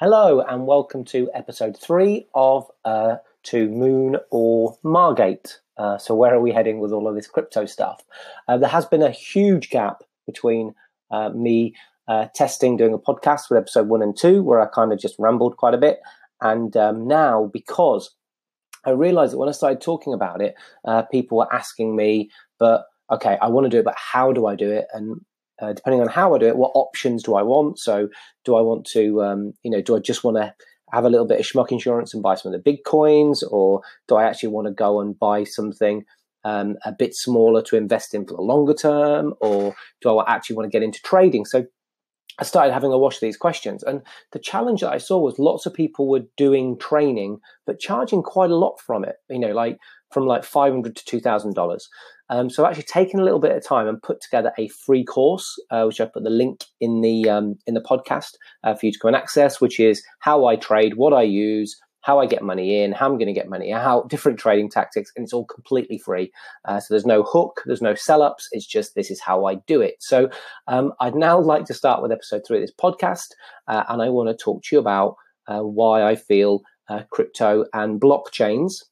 Hello and welcome to episode three of uh, To Moon or Margate. Uh, so, where are we heading with all of this crypto stuff? Uh, there has been a huge gap between uh, me uh, testing, doing a podcast with episode one and two, where I kind of just rambled quite a bit. And um, now, because I realized that when I started talking about it, uh, people were asking me, but okay, I want to do it, but how do I do it? And uh, depending on how I do it, what options do I want? So, do I want to, um, you know, do I just want to have a little bit of schmuck insurance and buy some of the big coins, or do I actually want to go and buy something um, a bit smaller to invest in for the longer term, or do I actually want to get into trading? So, I started having a wash of these questions, and the challenge that I saw was lots of people were doing training, but charging quite a lot from it. You know, like from like five hundred to two thousand dollars. Um, so I've actually taken a little bit of time and put together a free course, uh, which I put the link in the um, in the podcast uh, for you to go and access, which is how I trade, what I use, how I get money in, how I'm going to get money how different trading tactics, and it's all completely free. Uh, so there's no hook, there's no sell ups. It's just this is how I do it. So um, I'd now like to start with episode three of this podcast, uh, and I want to talk to you about uh, why I feel uh, crypto and blockchains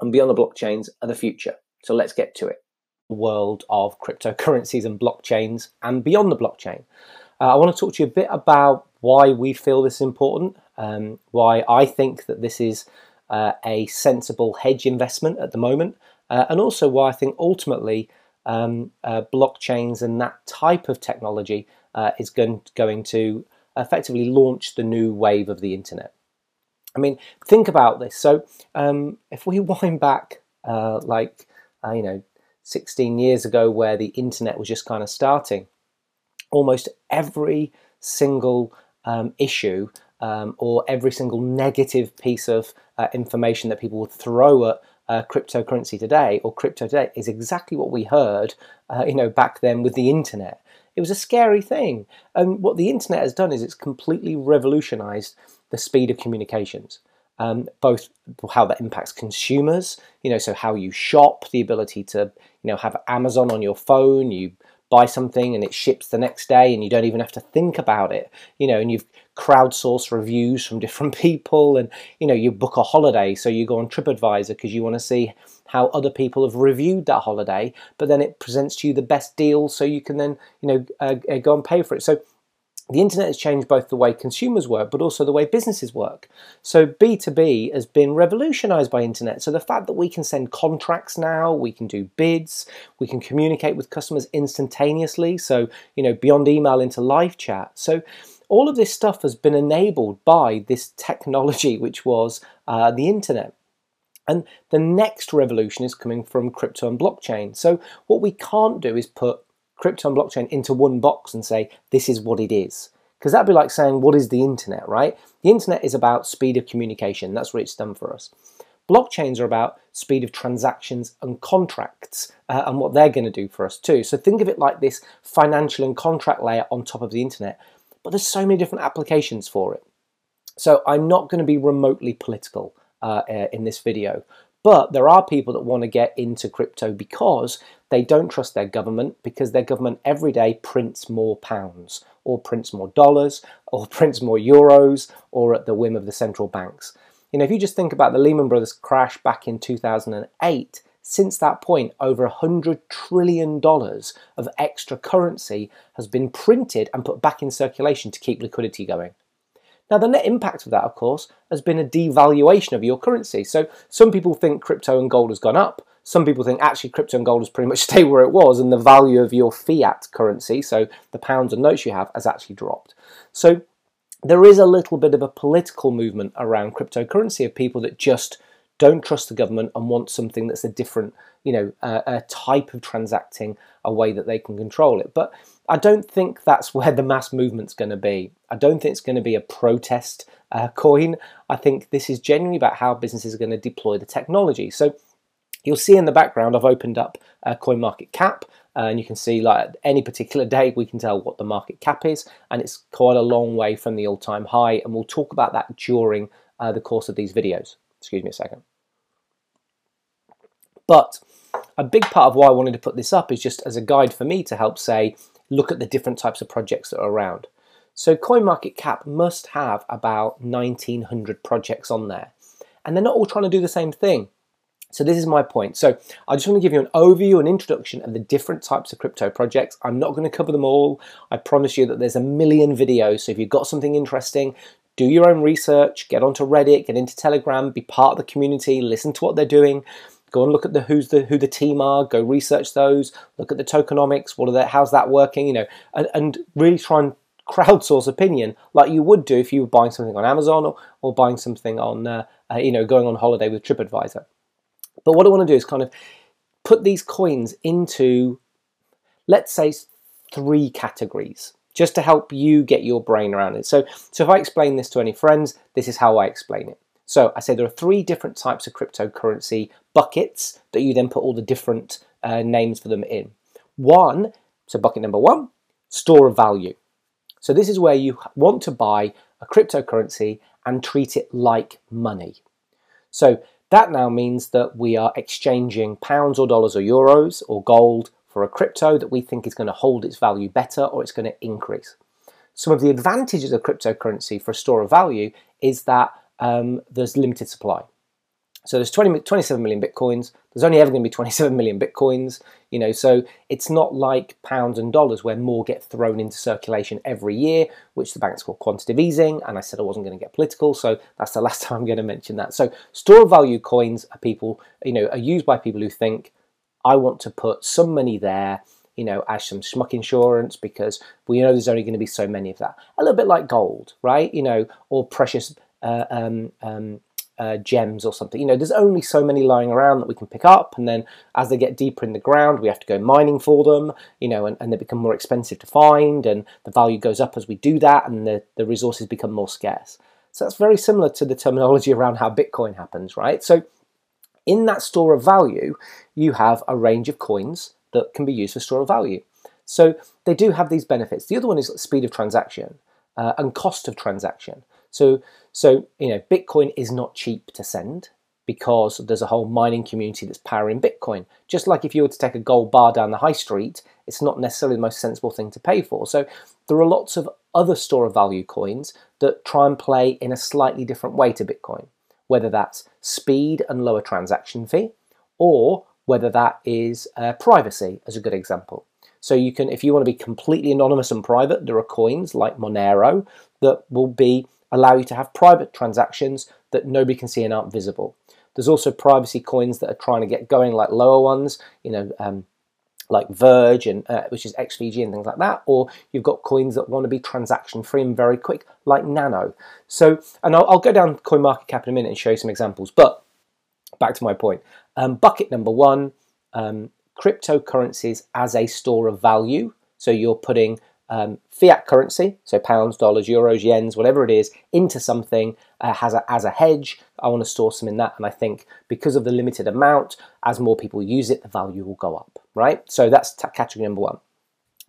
and beyond the blockchains are the future. So let's get to it. World of cryptocurrencies and blockchains and beyond the blockchain. Uh, I want to talk to you a bit about why we feel this is important, um, why I think that this is uh, a sensible hedge investment at the moment, uh, and also why I think ultimately um, uh, blockchains and that type of technology uh, is going, going to effectively launch the new wave of the internet. I mean, think about this. So, um, if we wind back uh, like uh, you know, 16 years ago, where the internet was just kind of starting, almost every single um, issue um, or every single negative piece of uh, information that people would throw at uh, cryptocurrency today or crypto today is exactly what we heard, uh, you know, back then with the internet. It was a scary thing, and what the internet has done is it's completely revolutionized the speed of communications um, both how that impacts consumers, you know, so how you shop, the ability to, you know, have Amazon on your phone, you buy something and it ships the next day and you don't even have to think about it, you know, and you've crowdsourced reviews from different people and, you know, you book a holiday, so you go on TripAdvisor because you want to see how other people have reviewed that holiday, but then it presents to you the best deal so you can then, you know, uh, uh go and pay for it. So the internet has changed both the way consumers work but also the way businesses work. So b2b has been revolutionized by internet. So the fact that we can send contracts now we can do bids we can communicate with customers instantaneously so you know beyond email into live chat. So all of this stuff has been enabled by this technology which was uh, the internet. And the next revolution is coming from crypto and blockchain. So what we can't do is put crypto and blockchain into one box and say, this is what it is. Because that'd be like saying, what is the internet, right? The internet is about speed of communication. That's what it's done for us. Blockchains are about speed of transactions and contracts uh, and what they're going to do for us too. So think of it like this financial and contract layer on top of the internet. But there's so many different applications for it. So I'm not going to be remotely political uh, uh, in this video. But there are people that want to get into crypto because they don't trust their government because their government every day prints more pounds or prints more dollars or prints more euros or at the whim of the central banks. You know, if you just think about the Lehman Brothers crash back in 2008, since that point, over $100 trillion of extra currency has been printed and put back in circulation to keep liquidity going. Now, the net impact of that, of course, has been a devaluation of your currency. So some people think crypto and gold has gone up. Some people think actually crypto and gold has pretty much stayed where it was, and the value of your fiat currency, so the pounds and notes you have, has actually dropped. So there is a little bit of a political movement around cryptocurrency of people that just don't trust the government and want something that's a different, you know, uh, a type of transacting, a way that they can control it. But I don't think that's where the mass movement's going to be. I don't think it's going to be a protest uh, coin. I think this is genuinely about how businesses are going to deploy the technology. So you'll see in the background, I've opened up uh, CoinMarketCap. Uh, and you can see like any particular day we can tell what the market cap is and it's quite a long way from the all-time high and we'll talk about that during uh, the course of these videos excuse me a second but a big part of why I wanted to put this up is just as a guide for me to help say look at the different types of projects that are around. So CoinMarketCap must have about 1900 projects on there. And they're not all trying to do the same thing. So this is my point. So I just want to give you an overview, an introduction of the different types of crypto projects. I'm not going to cover them all. I promise you that there's a million videos. So if you've got something interesting, do your own research, get onto Reddit, get into Telegram, be part of the community, listen to what they're doing. Go and look at the who's the who the team are. Go research those. Look at the tokenomics. What are that? How's that working? You know, and, and really try and crowdsource opinion like you would do if you were buying something on Amazon or, or buying something on, uh, uh, you know, going on holiday with TripAdvisor. But what I want to do is kind of put these coins into, let's say, three categories just to help you get your brain around it. So, so if I explain this to any friends, this is how I explain it. So I say there are three different types of cryptocurrency buckets that you then put all the different uh, names for them in. One, so bucket number one, store of value. So this is where you want to buy a cryptocurrency and treat it like money. So that now means that we are exchanging pounds or dollars or euros or gold for a crypto that we think is going to hold its value better or it's going to increase. Some of the advantages of cryptocurrency for a store of value is that um, there's limited supply. So there's 20, 27 million bitcoins. There's only ever going to be 27 million bitcoins, you know. So it's not like pounds and dollars where more get thrown into circulation every year, which the banks call quantitative easing. And I said I wasn't going to get political, so that's the last time I'm going to mention that. So store of value coins are people, you know, are used by people who think I want to put some money there you know, as some schmuck insurance because we know there's only going to be so many of that. A little bit like gold, right? You know, or precious uh, um, um, uh, gems or something. You know, there's only so many lying around that we can pick up, and then as they get deeper in the ground, we have to go mining for them. You know, and, and they become more expensive to find, and the value goes up as we do that, and the, the resources become more scarce. So that's very similar to the terminology around how Bitcoin happens, right? So in that store of value, you have a range of coins that can be used for store of value. So they do have these benefits. The other one is speed of transaction uh, and cost of transaction. So, so you know, Bitcoin is not cheap to send because there's a whole mining community that's powering Bitcoin. Just like if you were to take a gold bar down the high street, it's not necessarily the most sensible thing to pay for. So there are lots of other store of value coins that try and play in a slightly different way to Bitcoin, whether that's speed and lower transaction fee, or whether that is uh, privacy, as a good example. So you can, if you want to be completely anonymous and private, there are coins like Monero that will be allow you to have private transactions that nobody can see and aren't visible. There's also privacy coins that are trying to get going, like lower ones, you know, um, like Verge and uh, which is XVG and things like that. Or you've got coins that want to be transaction free and very quick, like Nano. So, and I'll, I'll go down CoinMarketCap in a minute and show you some examples. But back to my point. Um, bucket number one: um, cryptocurrencies as a store of value. So you're putting um, fiat currency, so pounds, dollars, euros, yens, whatever it is, into something uh, has a, as a hedge. I want to store some in that, and I think because of the limited amount, as more people use it, the value will go up, right? So that's t- category number one.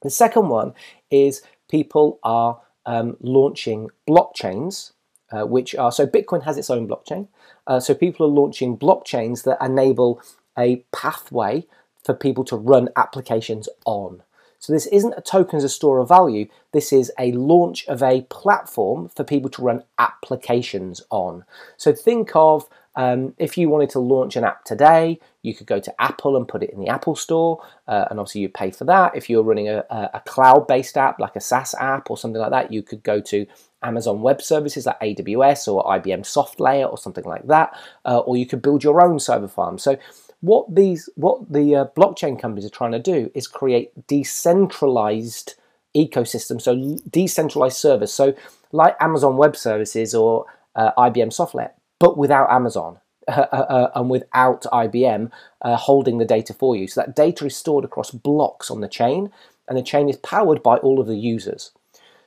The second one is people are um, launching blockchains, uh, which are so Bitcoin has its own blockchain. Uh, so people are launching blockchains that enable a pathway for people to run applications on. So this isn't a token as a store of value. This is a launch of a platform for people to run applications on. So think of um, if you wanted to launch an app today, you could go to Apple and put it in the Apple Store, uh, and obviously you pay for that. If you're running a, a cloud-based app like a SaaS app or something like that, you could go to Amazon Web Services like AWS or IBM SoftLayer or something like that, uh, or you could build your own server farm. So what these, what the uh, blockchain companies are trying to do is create decentralized ecosystem, so decentralized servers. So like Amazon Web Services or uh, IBM SoftLayer, but without Amazon. Uh, uh and without IBM uh, holding the data for you. So that data is stored across blocks on the chain, and the chain is powered by all of the users.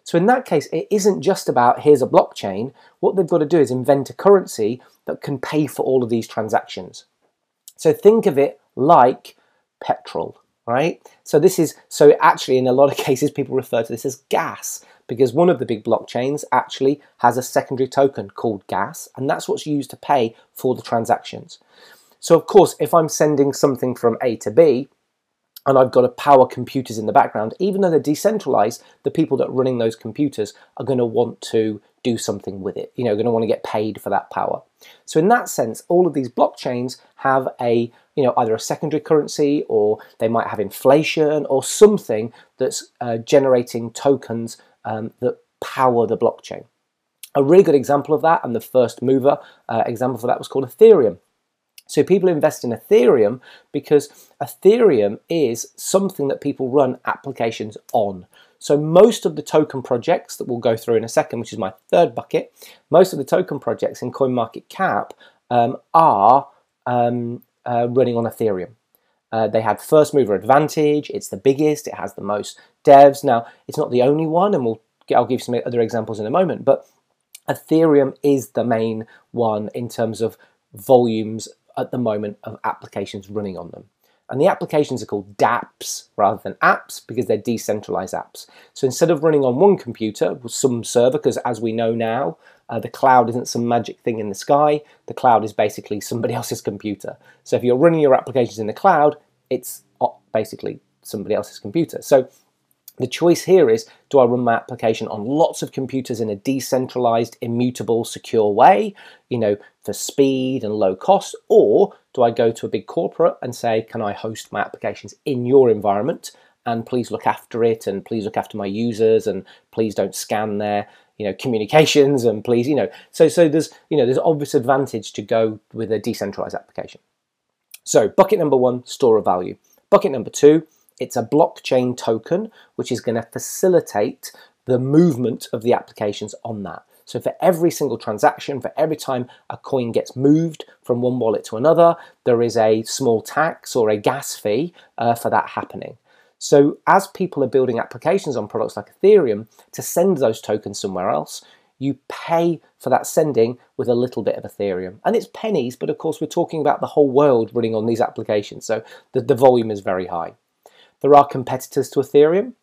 So in that case, it isn't just about here's a blockchain. What they've got to do is invent a currency that can pay for all of these transactions. So think of it like petrol, right? So this is, so actually in a lot of cases, people refer to this as gas because one of the big blockchains actually has a secondary token called gas, and that's what's used to pay for the transactions. So of course, if I'm sending something from A to B, and I've got to power computers in the background, even though they're decentralized, the people that are running those computers are going to want to do something with it. You know, going to want to get paid for that power. So in that sense, all of these blockchains have a, you know, either a secondary currency or they might have inflation or something that's uh, generating tokens um, that power the blockchain. A really good example of that, and the first mover uh, example for that was called Ethereum. So people invest in Ethereum because Ethereum is something that people run applications on. So most of the token projects that we'll go through in a second, which is my third bucket, most of the token projects in CoinMarketCap um, are um, uh, running on Ethereum. Uh, they had first mover advantage. It's the biggest. It has the most devs. Now it's not the only one, and we'll I'll give some other examples in a moment. But Ethereum is the main one in terms of volumes at the moment of applications running on them. And the applications are called dApps rather than apps because they're decentralized apps. So instead of running on one computer some server, because as we know now, uh, the cloud isn't some magic thing in the sky, the cloud is basically somebody else's computer. So if you're running your applications in the cloud, it's basically somebody else's computer. So the choice here is, do I run my application on lots of computers in a decentralized, immutable, secure way, you know, for speed and low cost, or do I go to a big corporate and say, can I host my applications in your environment? And please look after it and please look after my users and please don't scan their you know communications and please you know. So so there's you know there's obvious advantage to go with a decentralized application. So bucket number one store of value. Bucket number two it's a blockchain token, which is going to facilitate the movement of the applications on that. So for every single transaction, for every time a coin gets moved from one wallet to another, there is a small tax or a gas fee uh, for that happening. So as people are building applications on products like Ethereum to send those tokens somewhere else, you pay for that sending with a little bit of Ethereum. And it's pennies, but of course we're talking about the whole world running on these applications, so the, the volume is very high. There are competitors to Ethereum,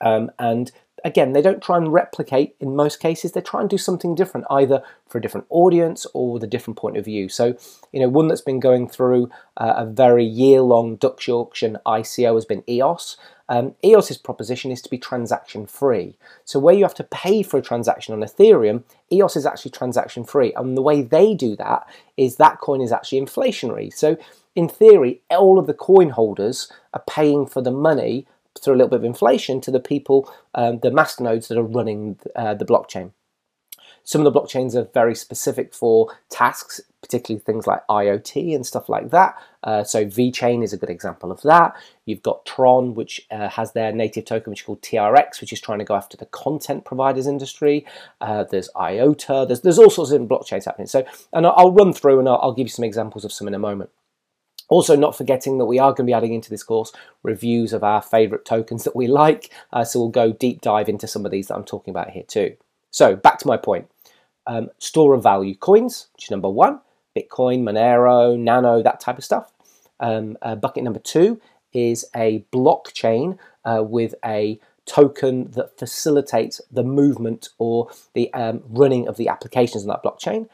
um, and again, they don't try and replicate in most cases. They try and do something different, either for a different audience or with a different point of view. So, you know, one that's been going through uh, a very year-long Dutch auction ICO has been EOS. Um, EOS's proposition is to be transaction free. So where you have to pay for a transaction on Ethereum, EOS is actually transaction free. And the way they do that is that coin is actually inflationary. So in theory, all of the coin holders are paying for the money through a little bit of inflation to the people, um, the masternodes that are running uh, the blockchain. Some of the blockchains are very specific for tasks, particularly things like IoT and stuff like that. Uh, so VeChain is a good example of that. You've got Tron, which uh, has their native token, which is called TRX, which is trying to go after the content providers industry. Uh, there's IOTA. There's there's all sorts of blockchains happening. So, and I'll run through and I'll, I'll give you some examples of some in a moment. Also, not forgetting that we are going to be adding into this course reviews of our favorite tokens that we like. Uh, so we'll go deep dive into some of these that I'm talking about here too. So back to my point. Um, store of value coins, which is number one. Bitcoin, Monero, Nano, that type of stuff. Um, uh, bucket number two is a blockchain uh, with a token that facilitates the movement or the um, running of the applications on that blockchain.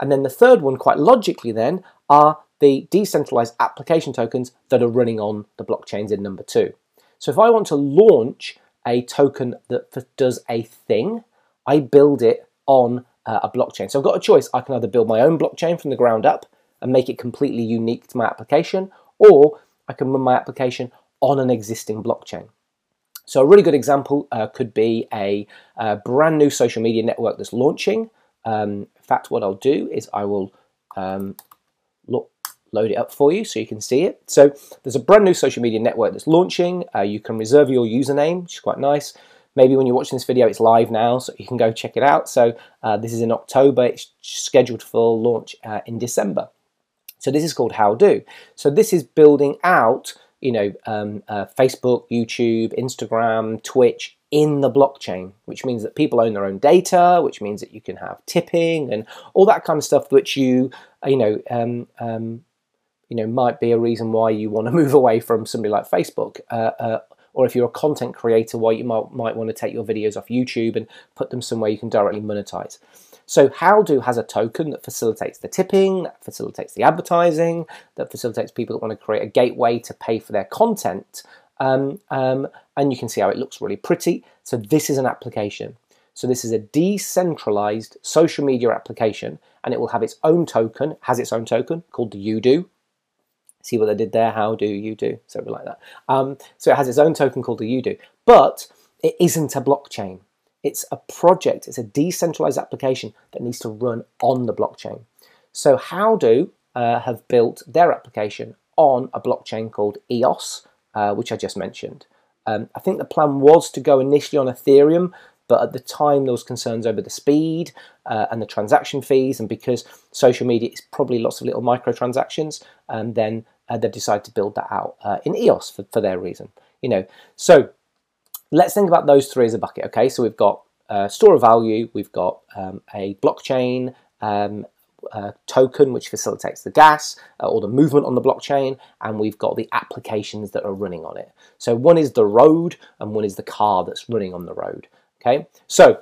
And then the third one, quite logically, then, are the decentralized application tokens that are running on the blockchains in number two. So if I want to launch a token that does a thing, I build it on uh, a blockchain. So I've got a choice. I can either build my own blockchain from the ground up and make it completely unique to my application, or I can run my application on an existing blockchain. So a really good example uh, could be a, a, brand new social media network that's launching. Um, in fact, what I'll do is I will um, load it up for you so you can see it. So there's a brand new social media network that's launching. Uh, you can reserve your username, which is quite nice. Maybe when you're watching this video, it's live now, so you can go check it out. So uh, this is in October. It's scheduled for launch uh, in December. So this is called How Do. So this is building out, you know, um, uh, Facebook, YouTube, Instagram, Twitch in the blockchain, which means that people own their own data, which means that you can have tipping and all that kind of stuff, which you, you know, um, um, you know, might be a reason why you want to move away from somebody like Facebook. Uh, uh, or if you're a content creator, why you might, might want to take your videos off YouTube and put them somewhere you can directly monetize. So Howdo has a token that facilitates the tipping, that facilitates the advertising, that facilitates people that want to create a gateway to pay for their content. Um, um, and you can see how it looks really pretty. So this is an application. So this is a decentralized social media application and it will have its own token, has its own token called the Udo. See what they did there? How do you do? Something like that. Um, so it has its own token called the Udo, but it isn't a blockchain. It's a project, it's a decentralized application that needs to run on the blockchain. So Howdo uh, have built their application on a blockchain called EOS, uh, which I just mentioned. Um, I think the plan was to go initially on Ethereum, but at the time there was concerns over the speed uh, and the transaction fees, and because social media is probably lots of little microtransactions, and um, then uh, they've decided to build that out uh, in EOS for, for their reason. You know, so let's think about those three as a bucket. Okay, so we've got uh, store of value, we've got um, a blockchain um, token which facilitates the gas uh, or the movement on the blockchain, and we've got the applications that are running on it. So one is the road, and one is the car that's running on the road. Okay, so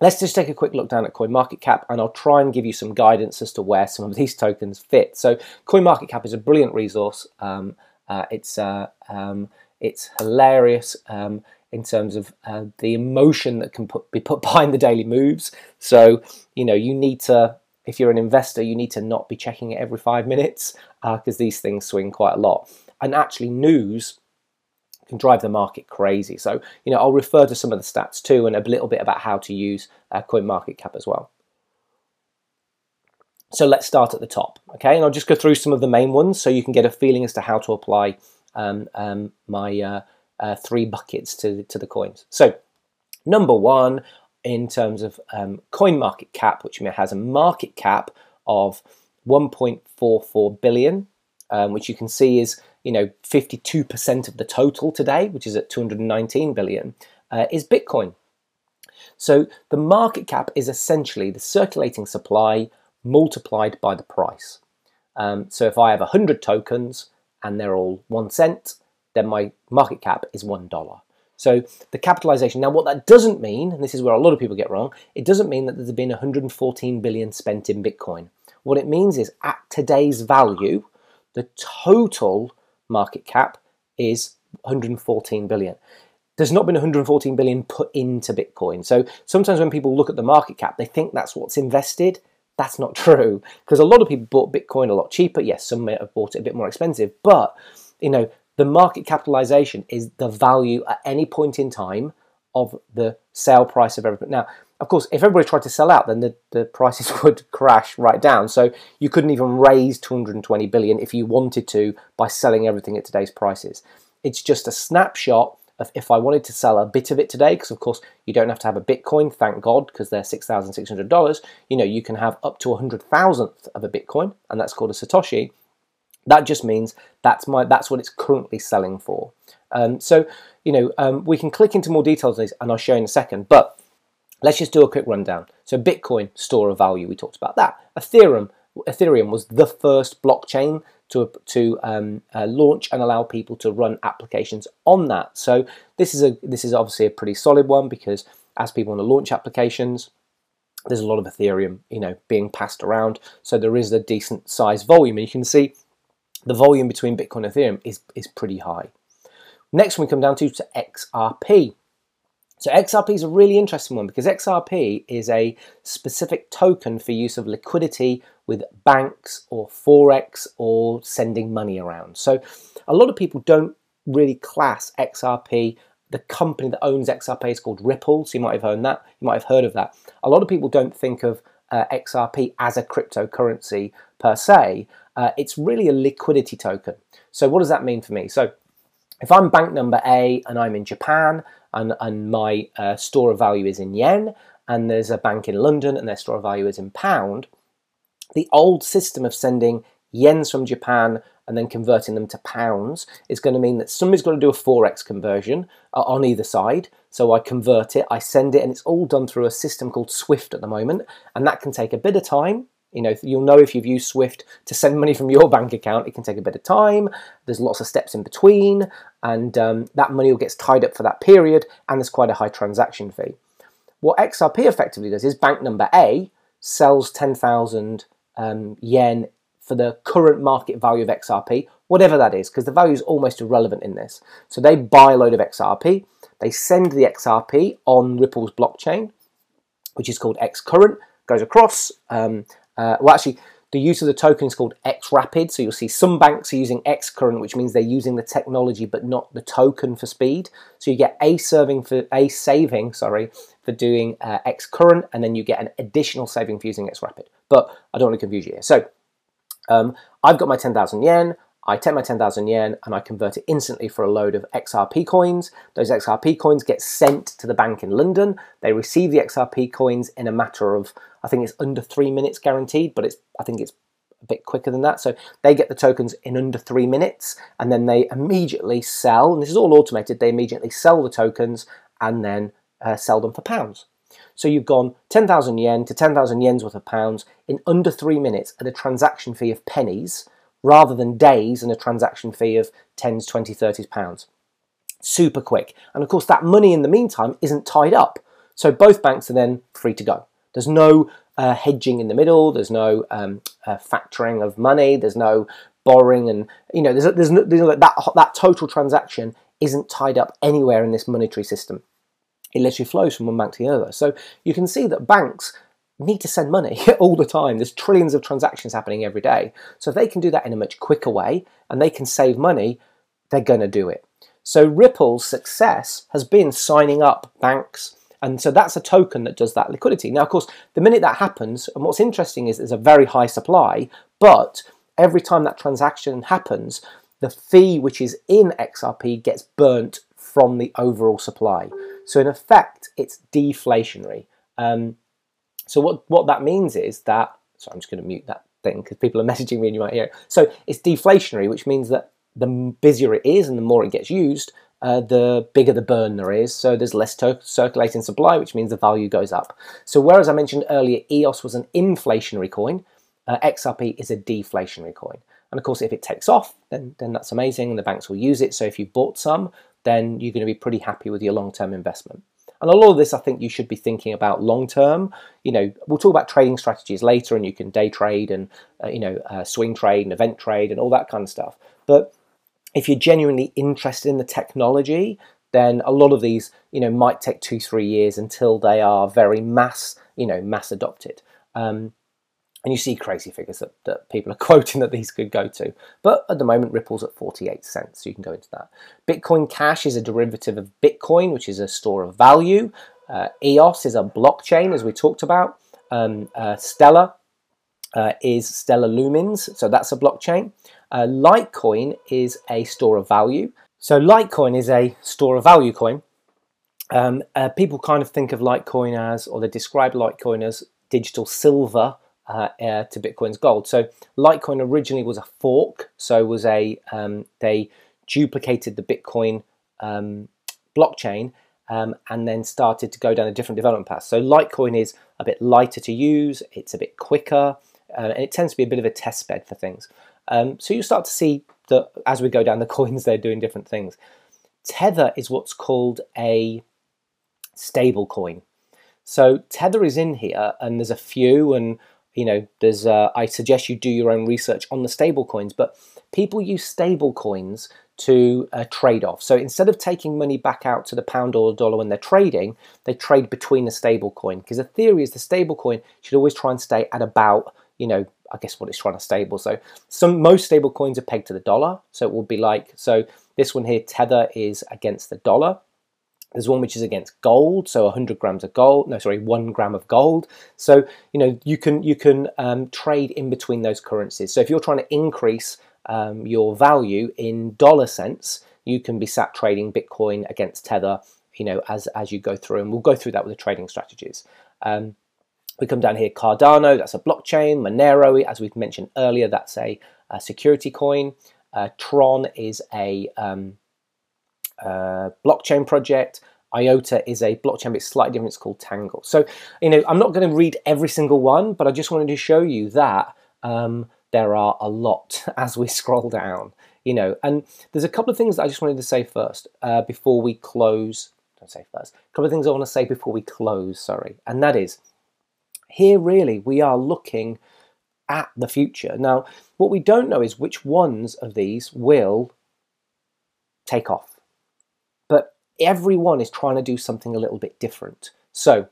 let's just take a quick look down at CoinMarketCap, and I'll try and give you some guidance as to where some of these tokens fit. So CoinMarketCap is a brilliant resource. Um, uh, it's uh, um, it's hilarious. Um, in terms of uh, the emotion that can put, be put behind the daily moves. So, you know, you need to, if you're an investor, you need to not be checking it every five minutes because uh, these things swing quite a lot. And actually, news can drive the market crazy. So, you know, I'll refer to some of the stats too and a little bit about how to use uh, CoinMarketCap as well. So let's start at the top, okay? And I'll just go through some of the main ones so you can get a feeling as to how to apply um, um, my uh, uh, three buckets to, to the coins. So number one, in terms of um, coin market cap, which has a market cap of 1.44 billion, um, which you can see is you know 52% of the total today, which is at 219 billion, uh, is Bitcoin. So the market cap is essentially the circulating supply multiplied by the price. Um, so if I have 100 tokens and they're all one cent, then my market cap is $1. So the capitalization, now what that doesn't mean, and this is where a lot of people get wrong, it doesn't mean that there's been 114 billion spent in Bitcoin. What it means is at today's value, the total market cap is 114 billion. There's not been 114 billion put into Bitcoin. So sometimes when people look at the market cap, they think that's what's invested. That's not true because a lot of people bought Bitcoin a lot cheaper. Yes, some may have bought it a bit more expensive, but you know, the market capitalization is the value at any point in time of the sale price of everything. Now, of course, if everybody tried to sell out, then the, the prices would crash right down. So you couldn't even raise 220 billion if you wanted to by selling everything at today's prices. It's just a snapshot of if I wanted to sell a bit of it today, because of course you don't have to have a Bitcoin, thank God, because they're $6,600. You know, you can have up to a hundred thousandth of a Bitcoin, and that's called a Satoshi. That just means that's my that's what it's currently selling for. Um, so you know um, we can click into more details on this, and I'll show you in a second. But let's just do a quick rundown. So Bitcoin store of value, we talked about that. Ethereum Ethereum was the first blockchain to, to um, uh, launch and allow people to run applications on that. So this is a this is obviously a pretty solid one because as people want to launch applications, there's a lot of Ethereum, you know, being passed around. So there is a decent size volume, and you can see the volume between Bitcoin and Ethereum is, is pretty high. Next we come down to, to XRP. So XRP is a really interesting one because XRP is a specific token for use of liquidity with banks or Forex or sending money around. So a lot of people don't really class XRP. The company that owns XRP is called Ripple, so you might have heard that. You might have heard of that. A lot of people don't think of uh, XRP as a cryptocurrency per se, uh, it's really a liquidity token. So what does that mean for me? So if I'm bank number A and I'm in Japan and, and my uh, store of value is in yen and there's a bank in London and their store of value is in pound, the old system of sending yens from Japan and then converting them to pounds is going to mean that somebody's going to do a forex conversion uh, on either side. So I convert it, I send it, and it's all done through a system called Swift at the moment, and that can take a bit of time. You know, you'll know if you've used Swift to send money from your bank account, it can take a bit of time. There's lots of steps in between, and um, that money gets tied up for that period, and there's quite a high transaction fee. What XRP effectively does is bank number A sells 10,000 um, yen for the current market value of XRP, whatever that is, because the value is almost irrelevant in this. So they buy a load of XRP, they send the XRP on Ripple's blockchain, which is called XCurrent, goes across. Um, uh, well, actually, the use of the token is called XRapid. So you'll see some banks are using XCurrent, which means they're using the technology but not the token for speed. So you get a serving for a saving, sorry, for doing uh, XCurrent, and then you get an additional saving for using XRapid. But I don't want to confuse you here. So um, I've got my 10,000 yen. I take my 10,000 yen and I convert it instantly for a load of XRP coins. Those XRP coins get sent to the bank in London. They receive the XRP coins in a matter of, I think it's under three minutes guaranteed, but it's I think it's a bit quicker than that. So they get the tokens in under three minutes and then they immediately sell, and this is all automated, they immediately sell the tokens and then uh, sell them for pounds. So you've gone 10,000 yen to 10,000 yen's worth of pounds in under three minutes at a transaction fee of pennies rather than days and a transaction fee of 10s, 20, 30 pounds. Super quick. And of course, that money in the meantime isn't tied up. So both banks are then free to go. There's no uh, hedging in the middle. There's no um, uh, factoring of money. There's no borrowing, and you know, there's, there's, no, there's no, that that total transaction isn't tied up anywhere in this monetary system. It literally flows from one bank to the other. So you can see that banks need to send money all the time. There's trillions of transactions happening every day. So if they can do that in a much quicker way and they can save money, they're going to do it. So Ripple's success has been signing up banks. And so that's a token that does that liquidity. Now, of course, the minute that happens, and what's interesting is there's a very high supply, but every time that transaction happens, the fee which is in XRP gets burnt from the overall supply. So in effect, it's deflationary. Um, so what, what that means is that, so I'm just going to mute that thing because people are messaging me and you might hear it. So it's deflationary, which means that the busier it is and the more it gets used, uh, the bigger the burn there is. So there's less circulating supply, which means the value goes up. So whereas I mentioned earlier EOS was an inflationary coin, uh, XRP is a deflationary coin. And of course, if it takes off, then, then that's amazing and the banks will use it. So if you bought some, then you're going to be pretty happy with your long-term investment. And a lot of this, I think you should be thinking about long term. You know, we'll talk about trading strategies later, and you can day trade and uh, you know uh, swing trade and event trade and all that kind of stuff. But if you're genuinely interested in the technology, then a lot of these, you know, might take two, three years until they are very mass, you know, mass adopted. Um, and you see crazy figures that, that people are quoting that these could go to. But at the moment, Ripple's at 48 cents, so you can go into that. Bitcoin Cash is a derivative of Bitcoin, which is a store of value. Uh, EOS is a blockchain, as we talked about. Um, uh, Stellar uh, is Stellar Lumens, so that's a blockchain. Uh, Litecoin is a store of value. So Litecoin is a store of value coin. Um, uh, people kind of think of Litecoin as, or they describe Litecoin as digital silver uh, uh, to Bitcoin's gold. So Litecoin originally was a fork, so was a um, they duplicated the Bitcoin um, blockchain um, and then started to go down a different development path. So Litecoin is a bit lighter to use, it's a bit quicker, uh, and it tends to be a bit of a test bed for things. Um, so you start to see that as we go down the coins, they're doing different things. Tether is what's called a stable coin. So Tether is in here, and there's a few, and you know, there's uh, I suggest you do your own research on the stable coins, but people use stable coins to uh, trade off. So instead of taking money back out to the pound or the dollar when they're trading, they trade between the stable coin because the theory is the stable coin should always try and stay at about, you know, I guess what it's trying to stable. So some most stable coins are pegged to the dollar. So it will be like so this one here tether is against the dollar there's one which is against gold, so 100 grams of gold. No, sorry, one gram of gold. So you know you can you can um, trade in between those currencies. So if you're trying to increase um, your value in dollar cents, you can be sat trading Bitcoin against Tether. You know as as you go through, and we'll go through that with the trading strategies. Um, we come down here, Cardano, that's a blockchain. Monero, as we've mentioned earlier, that's a, a security coin. Uh, Tron is a um, uh, blockchain project. IOTA is a blockchain, but it's slightly different. It's called Tangle. So, you know, I'm not going to read every single one, but I just wanted to show you that um, there are a lot as we scroll down. You know, and there's a couple of things that I just wanted to say first uh, before we close. Don't say first. A couple of things I want to say before we close. Sorry, and that is here really we are looking at the future. Now, what we don't know is which ones of these will take off. But everyone is trying to do something a little bit different. So,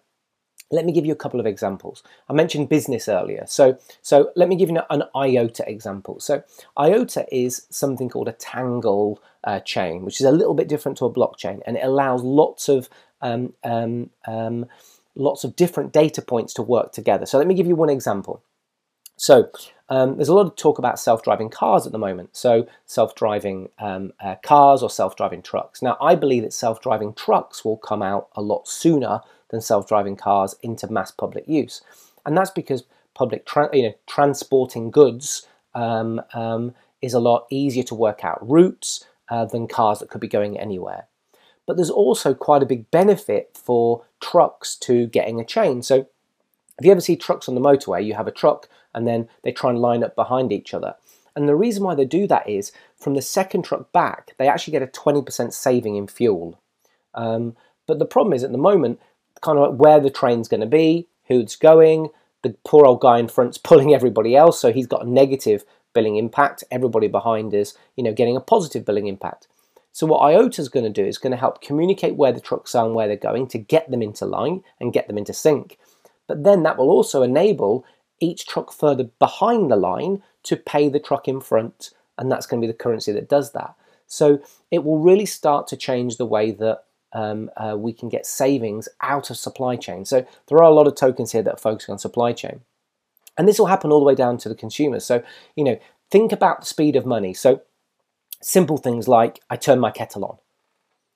let me give you a couple of examples. I mentioned business earlier. So, so let me give you an IOTA example. So IOTA is something called a Tangle uh, chain, which is a little bit different to a blockchain, and it allows lots of um, um, um, lots of different data points to work together. So let me give you one example. So um, there's a lot of talk about self-driving cars at the moment. So self-driving um, uh, cars or self-driving trucks. Now I believe that self-driving trucks will come out a lot sooner than self-driving cars into mass public use, and that's because public you know transporting goods um, um, is a lot easier to work out routes uh, than cars that could be going anywhere. But there's also quite a big benefit for trucks to getting a chain. So if you ever see trucks on the motorway, you have a truck and then they try and line up behind each other. And the reason why they do that is from the second truck back, they actually get a 20% saving in fuel. Um, but the problem is at the moment, kind of where the train's going to be, who it's going, the poor old guy in front's pulling everybody else, so he's got a negative billing impact. Everybody behind is, you know, getting a positive billing impact. So what IOTA is going to do is going to help communicate where the trucks are and where they're going to get them into line and get them into sync. But then that will also enable each truck further behind the line to pay the truck in front, and that's going to be the currency that does that. So it will really start to change the way that um, uh, we can get savings out of supply chain. So there are a lot of tokens here that are focusing on supply chain. And this will happen all the way down to the consumer. So, you know, think about the speed of money. So simple things like I turn my kettle on.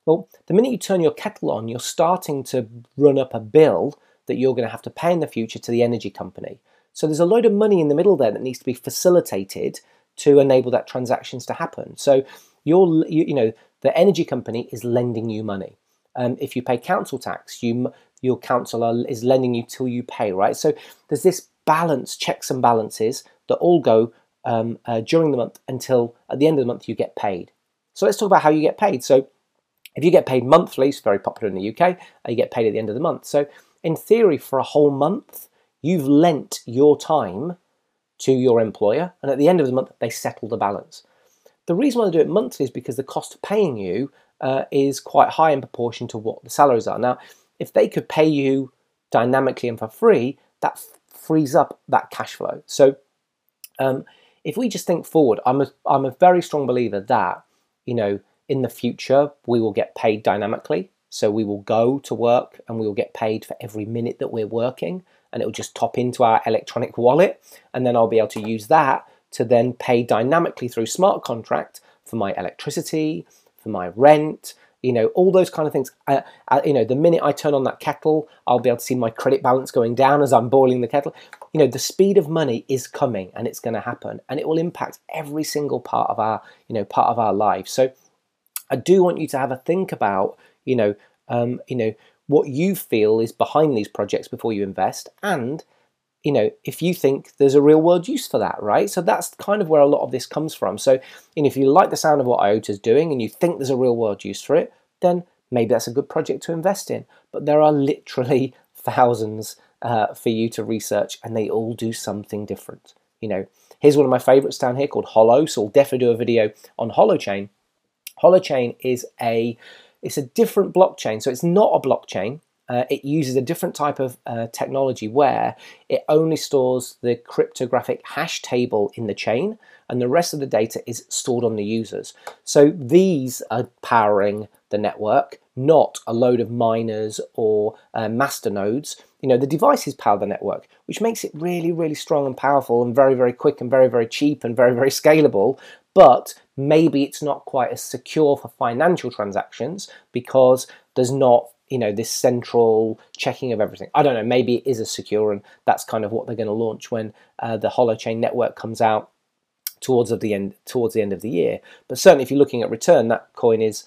Well, the minute you turn your kettle on, you're starting to run up a bill that you're going to have to pay in the future to the energy company. So there's a load of money in the middle there that needs to be facilitated to enable that transactions to happen. So you're, you, you know, the energy company is lending you money. Um, if you pay council tax, you your council is lending you till you pay, right? So there's this balance, checks and balances that all go um, uh, during the month until at the end of the month you get paid. So let's talk about how you get paid. So if you get paid monthly, it's very popular in the UK, uh, you get paid at the end of the month. So in theory, for a whole month, you've lent your time to your employer, and at the end of the month, they settle the balance. The reason why they do it monthly is because the cost of paying you uh, is quite high in proportion to what the salaries are. Now, if they could pay you dynamically and for free, that frees up that cash flow. So, um, if we just think forward, I'm a, I'm a very strong believer that, you know, in the future, we will get paid dynamically. So we will go to work and we will get paid for every minute that we're working and it will just top into our electronic wallet. And then I'll be able to use that to then pay dynamically through smart contract for my electricity, for my rent, you know, all those kind of things. Uh, uh, you know, the minute I turn on that kettle, I'll be able to see my credit balance going down as I'm boiling the kettle. You know, the speed of money is coming and it's going to happen and it will impact every single part of our, you know, part of our lives. So I do want you to have a think about, you know, um, you know, what you feel is behind these projects before you invest and you know if you think there's a real world use for that right? So that's kind of where a lot of this comes from. So you know, if you like the sound of what iota is doing and you think there's a real world use for it then maybe that's a good project to invest in. But there are literally thousands uh, for you to research and they all do something different you know here's one of my favorites down here called Holo so i'll definitely do a video on holochain holochain is a it's a different blockchain. So it's not a blockchain. Uh, it uses a different type of uh, technology where it only stores the cryptographic hash table in the chain and the rest of the data is stored on the users. So these are powering the network, not a load of miners or uh, master nodes. You know, the devices power the network, which makes it really, really strong and powerful and very, very quick and very, very cheap and very, very scalable. But maybe it's not quite as secure for financial transactions because there's not you know this central checking of everything. I don't know maybe it is as secure and that's kind of what they're going to launch when uh, the holochain network comes out towards the end towards the end of the year. But certainly if you're looking at return that coin is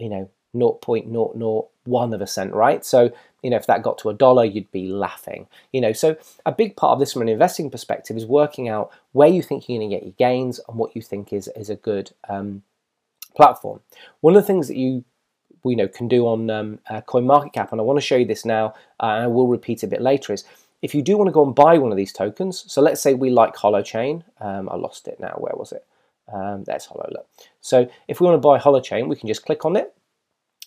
you know 0.001 of a cent right? So you know if that got to a dollar you'd be laughing you know so a big part of this from an investing perspective is working out where you think you're going to get your gains and what you think is is a good um, platform one of the things that you you know can do on um, uh, coin market cap and i want to show you this now uh, and i will repeat a bit later is if you do want to go and buy one of these tokens, so let's say we like Holochain, um, I lost it now, where was it? Um, there's Holo, look. So if we want to buy Holochain, we can just click on it.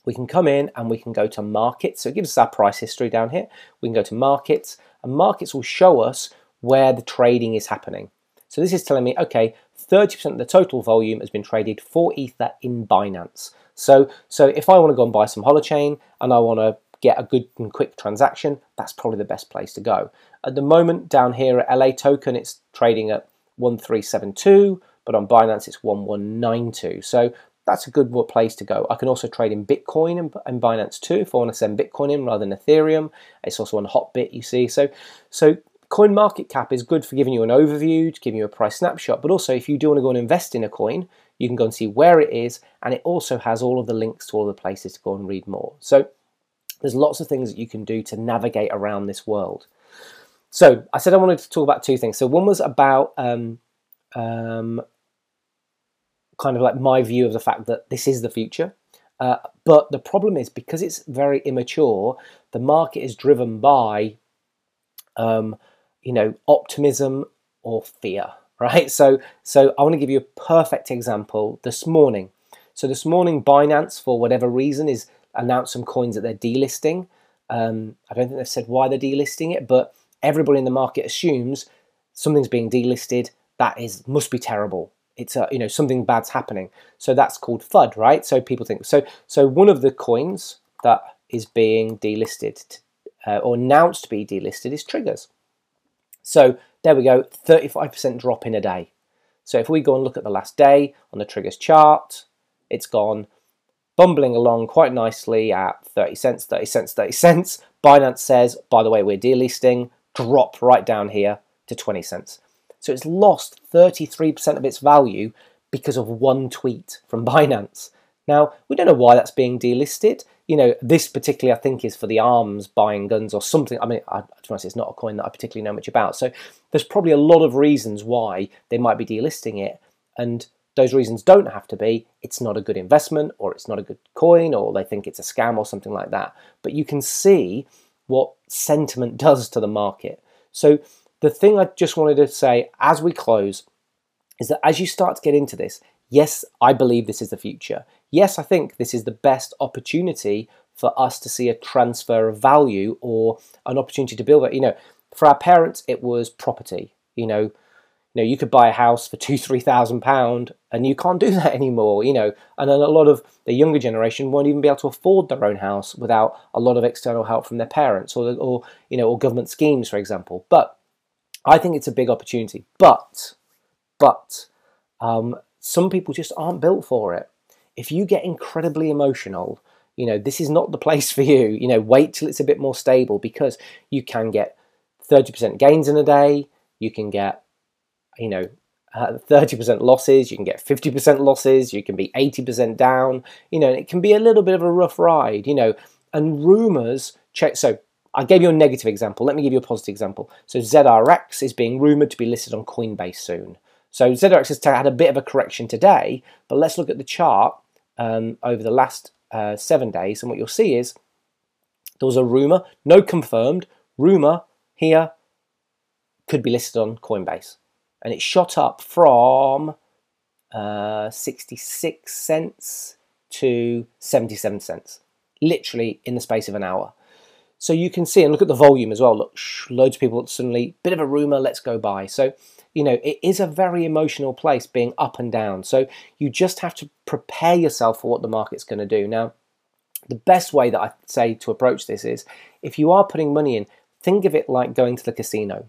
We can come in and we can go to markets. So it gives us our price history down here. We can go to markets and markets will show us where the trading is happening. So this is telling me, okay, 30% of the total volume has been traded for Ether in Binance. So, so if I want to go and buy some Holochain and I want to get a good and quick transaction, that's probably the best place to go. At the moment, down here at LATOKEN, it's trading at 1372, but on Binance, it's 1192. So that's a good place to go. I can also trade in Bitcoin and, Binance too if I want to send Bitcoin in rather than Ethereum. It's also on Hotbit, you see. So, so CoinMarketCap is good for giving you an overview, to giving you a price snapshot, but also if you do want to go and invest in a coin, you can go and see where it is, and it also has all of the links to all the places to go and read more. So there's lots of things that you can do to navigate around this world. So I said I wanted to talk about two things. So one was about um, um, kind of like my view of the fact that this is the future. Uh, but the problem is because it's very immature, the market is driven by, um, you know, optimism or fear, right? So, so I want to give you a perfect example. This morning, so this morning, Binance, for whatever reason, is announced some coins that they're delisting. Um, I don't think they've said why they're delisting it, but everybody in the market assumes something's being delisted. That is must be terrible. It's a you know something bad's happening. So that's called FUD, right? So people think so. So one of the coins that is being delisted uh, or announced to be delisted is triggers. So there we go, 35% drop in a day. So if we go and look at the last day on the triggers chart, it's gone bumbling along quite nicely at 30 cents, 30 cents, 30 cents. Binance says, by the way, we're delisting, drop right down here to 20 cents. So it's lost 33% of its value because of one tweet from Binance. Now, we don't know why that's being delisted. You know, this particularly, I think, is for the arms buying guns or something. I mean, I, to be honest, it's not a coin that I particularly know much about. So there's probably a lot of reasons why they might be delisting it. And those reasons don't have to be it's not a good investment or it's not a good coin or they think it's a scam or something like that. But you can see what sentiment does to the market. So the thing I just wanted to say as we close is that as you start to get into this, yes, I believe this is the future. Yes, I think this is the best opportunity for us to see a transfer of value or an opportunity to build it. You know, for our parents, it was property. You know, you know, you could buy a house for two, three thousand pound, and you can't do that anymore. You know, and then a lot of the younger generation won't even be able to afford their own house without a lot of external help from their parents or, or you know, or government schemes, for example. But I think it's a big opportunity. But, but, um, some people just aren't built for it. If you get incredibly emotional, you know, this is not the place for you. You know, wait till it's a bit more stable because you can get 30% gains in a day. You can get you know, uh, 30% losses, you can get 50% losses, you can be 80% down, you know, it can be a little bit of a rough ride, you know, and rumors check. So I gave you a negative example. Let me give you a positive example. So ZRX is being rumored to be listed on Coinbase soon. So ZRX has had a bit of a correction today, but let's look at the chart um, over the last uh, seven days, and what you'll see is there was a rumor, no confirmed, rumor here could be listed on Coinbase and it shot up from uh, 66 cents to 77 cents, literally in the space of an hour. So you can see and look at the volume as well. Look, loads of people suddenly, bit of a rumor, let's go buy. So, you know, it is a very emotional place being up and down. So you just have to prepare yourself for what the market's going to do. Now, the best way that I say to approach this is if you are putting money in, think of it like going to the casino.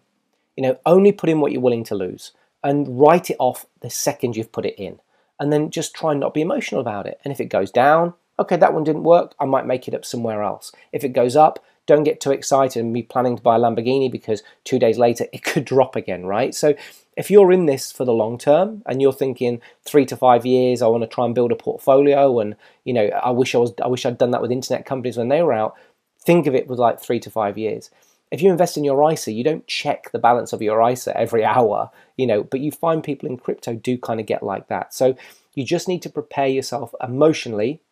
You know, only put in what you're willing to lose and write it off the second you've put it in. And then just try and not be emotional about it. And if it goes down, okay, that one didn't work, I might make it up somewhere else. If it goes up, don't get too excited and be planning to buy a Lamborghini because two days later it could drop again, right? So if you're in this for the long term and you're thinking three to five years, I want to try and build a portfolio, and you know, I wish I was, I wish I'd done that with internet companies when they were out. Think of it with like three to five years if you invest in your ISA, you don't check the balance of your ISA every hour, you know, but you find people in crypto do kind of get like that. So you just need to prepare yourself emotionally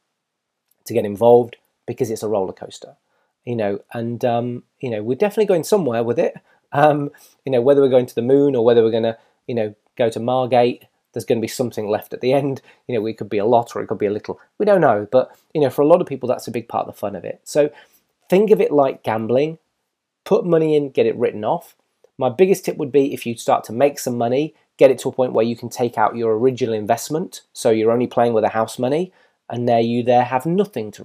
to get involved because it's a roller coaster. You know, and um, you know, we're definitely going somewhere with it. Um, you know, whether we're going to the moon or whether we're going to, you know, go to Margate, there's going to be something left at the end. You know, it could be a lot or it could be a little. We don't know, but you know, for a lot of people, that's a big part of the fun of it. So think of it like gambling. Put money in, get it written off. My biggest tip would be if you start to make some money, get it to a point where you can take out your original investment. So you're only playing with the house money, and there you there have nothing to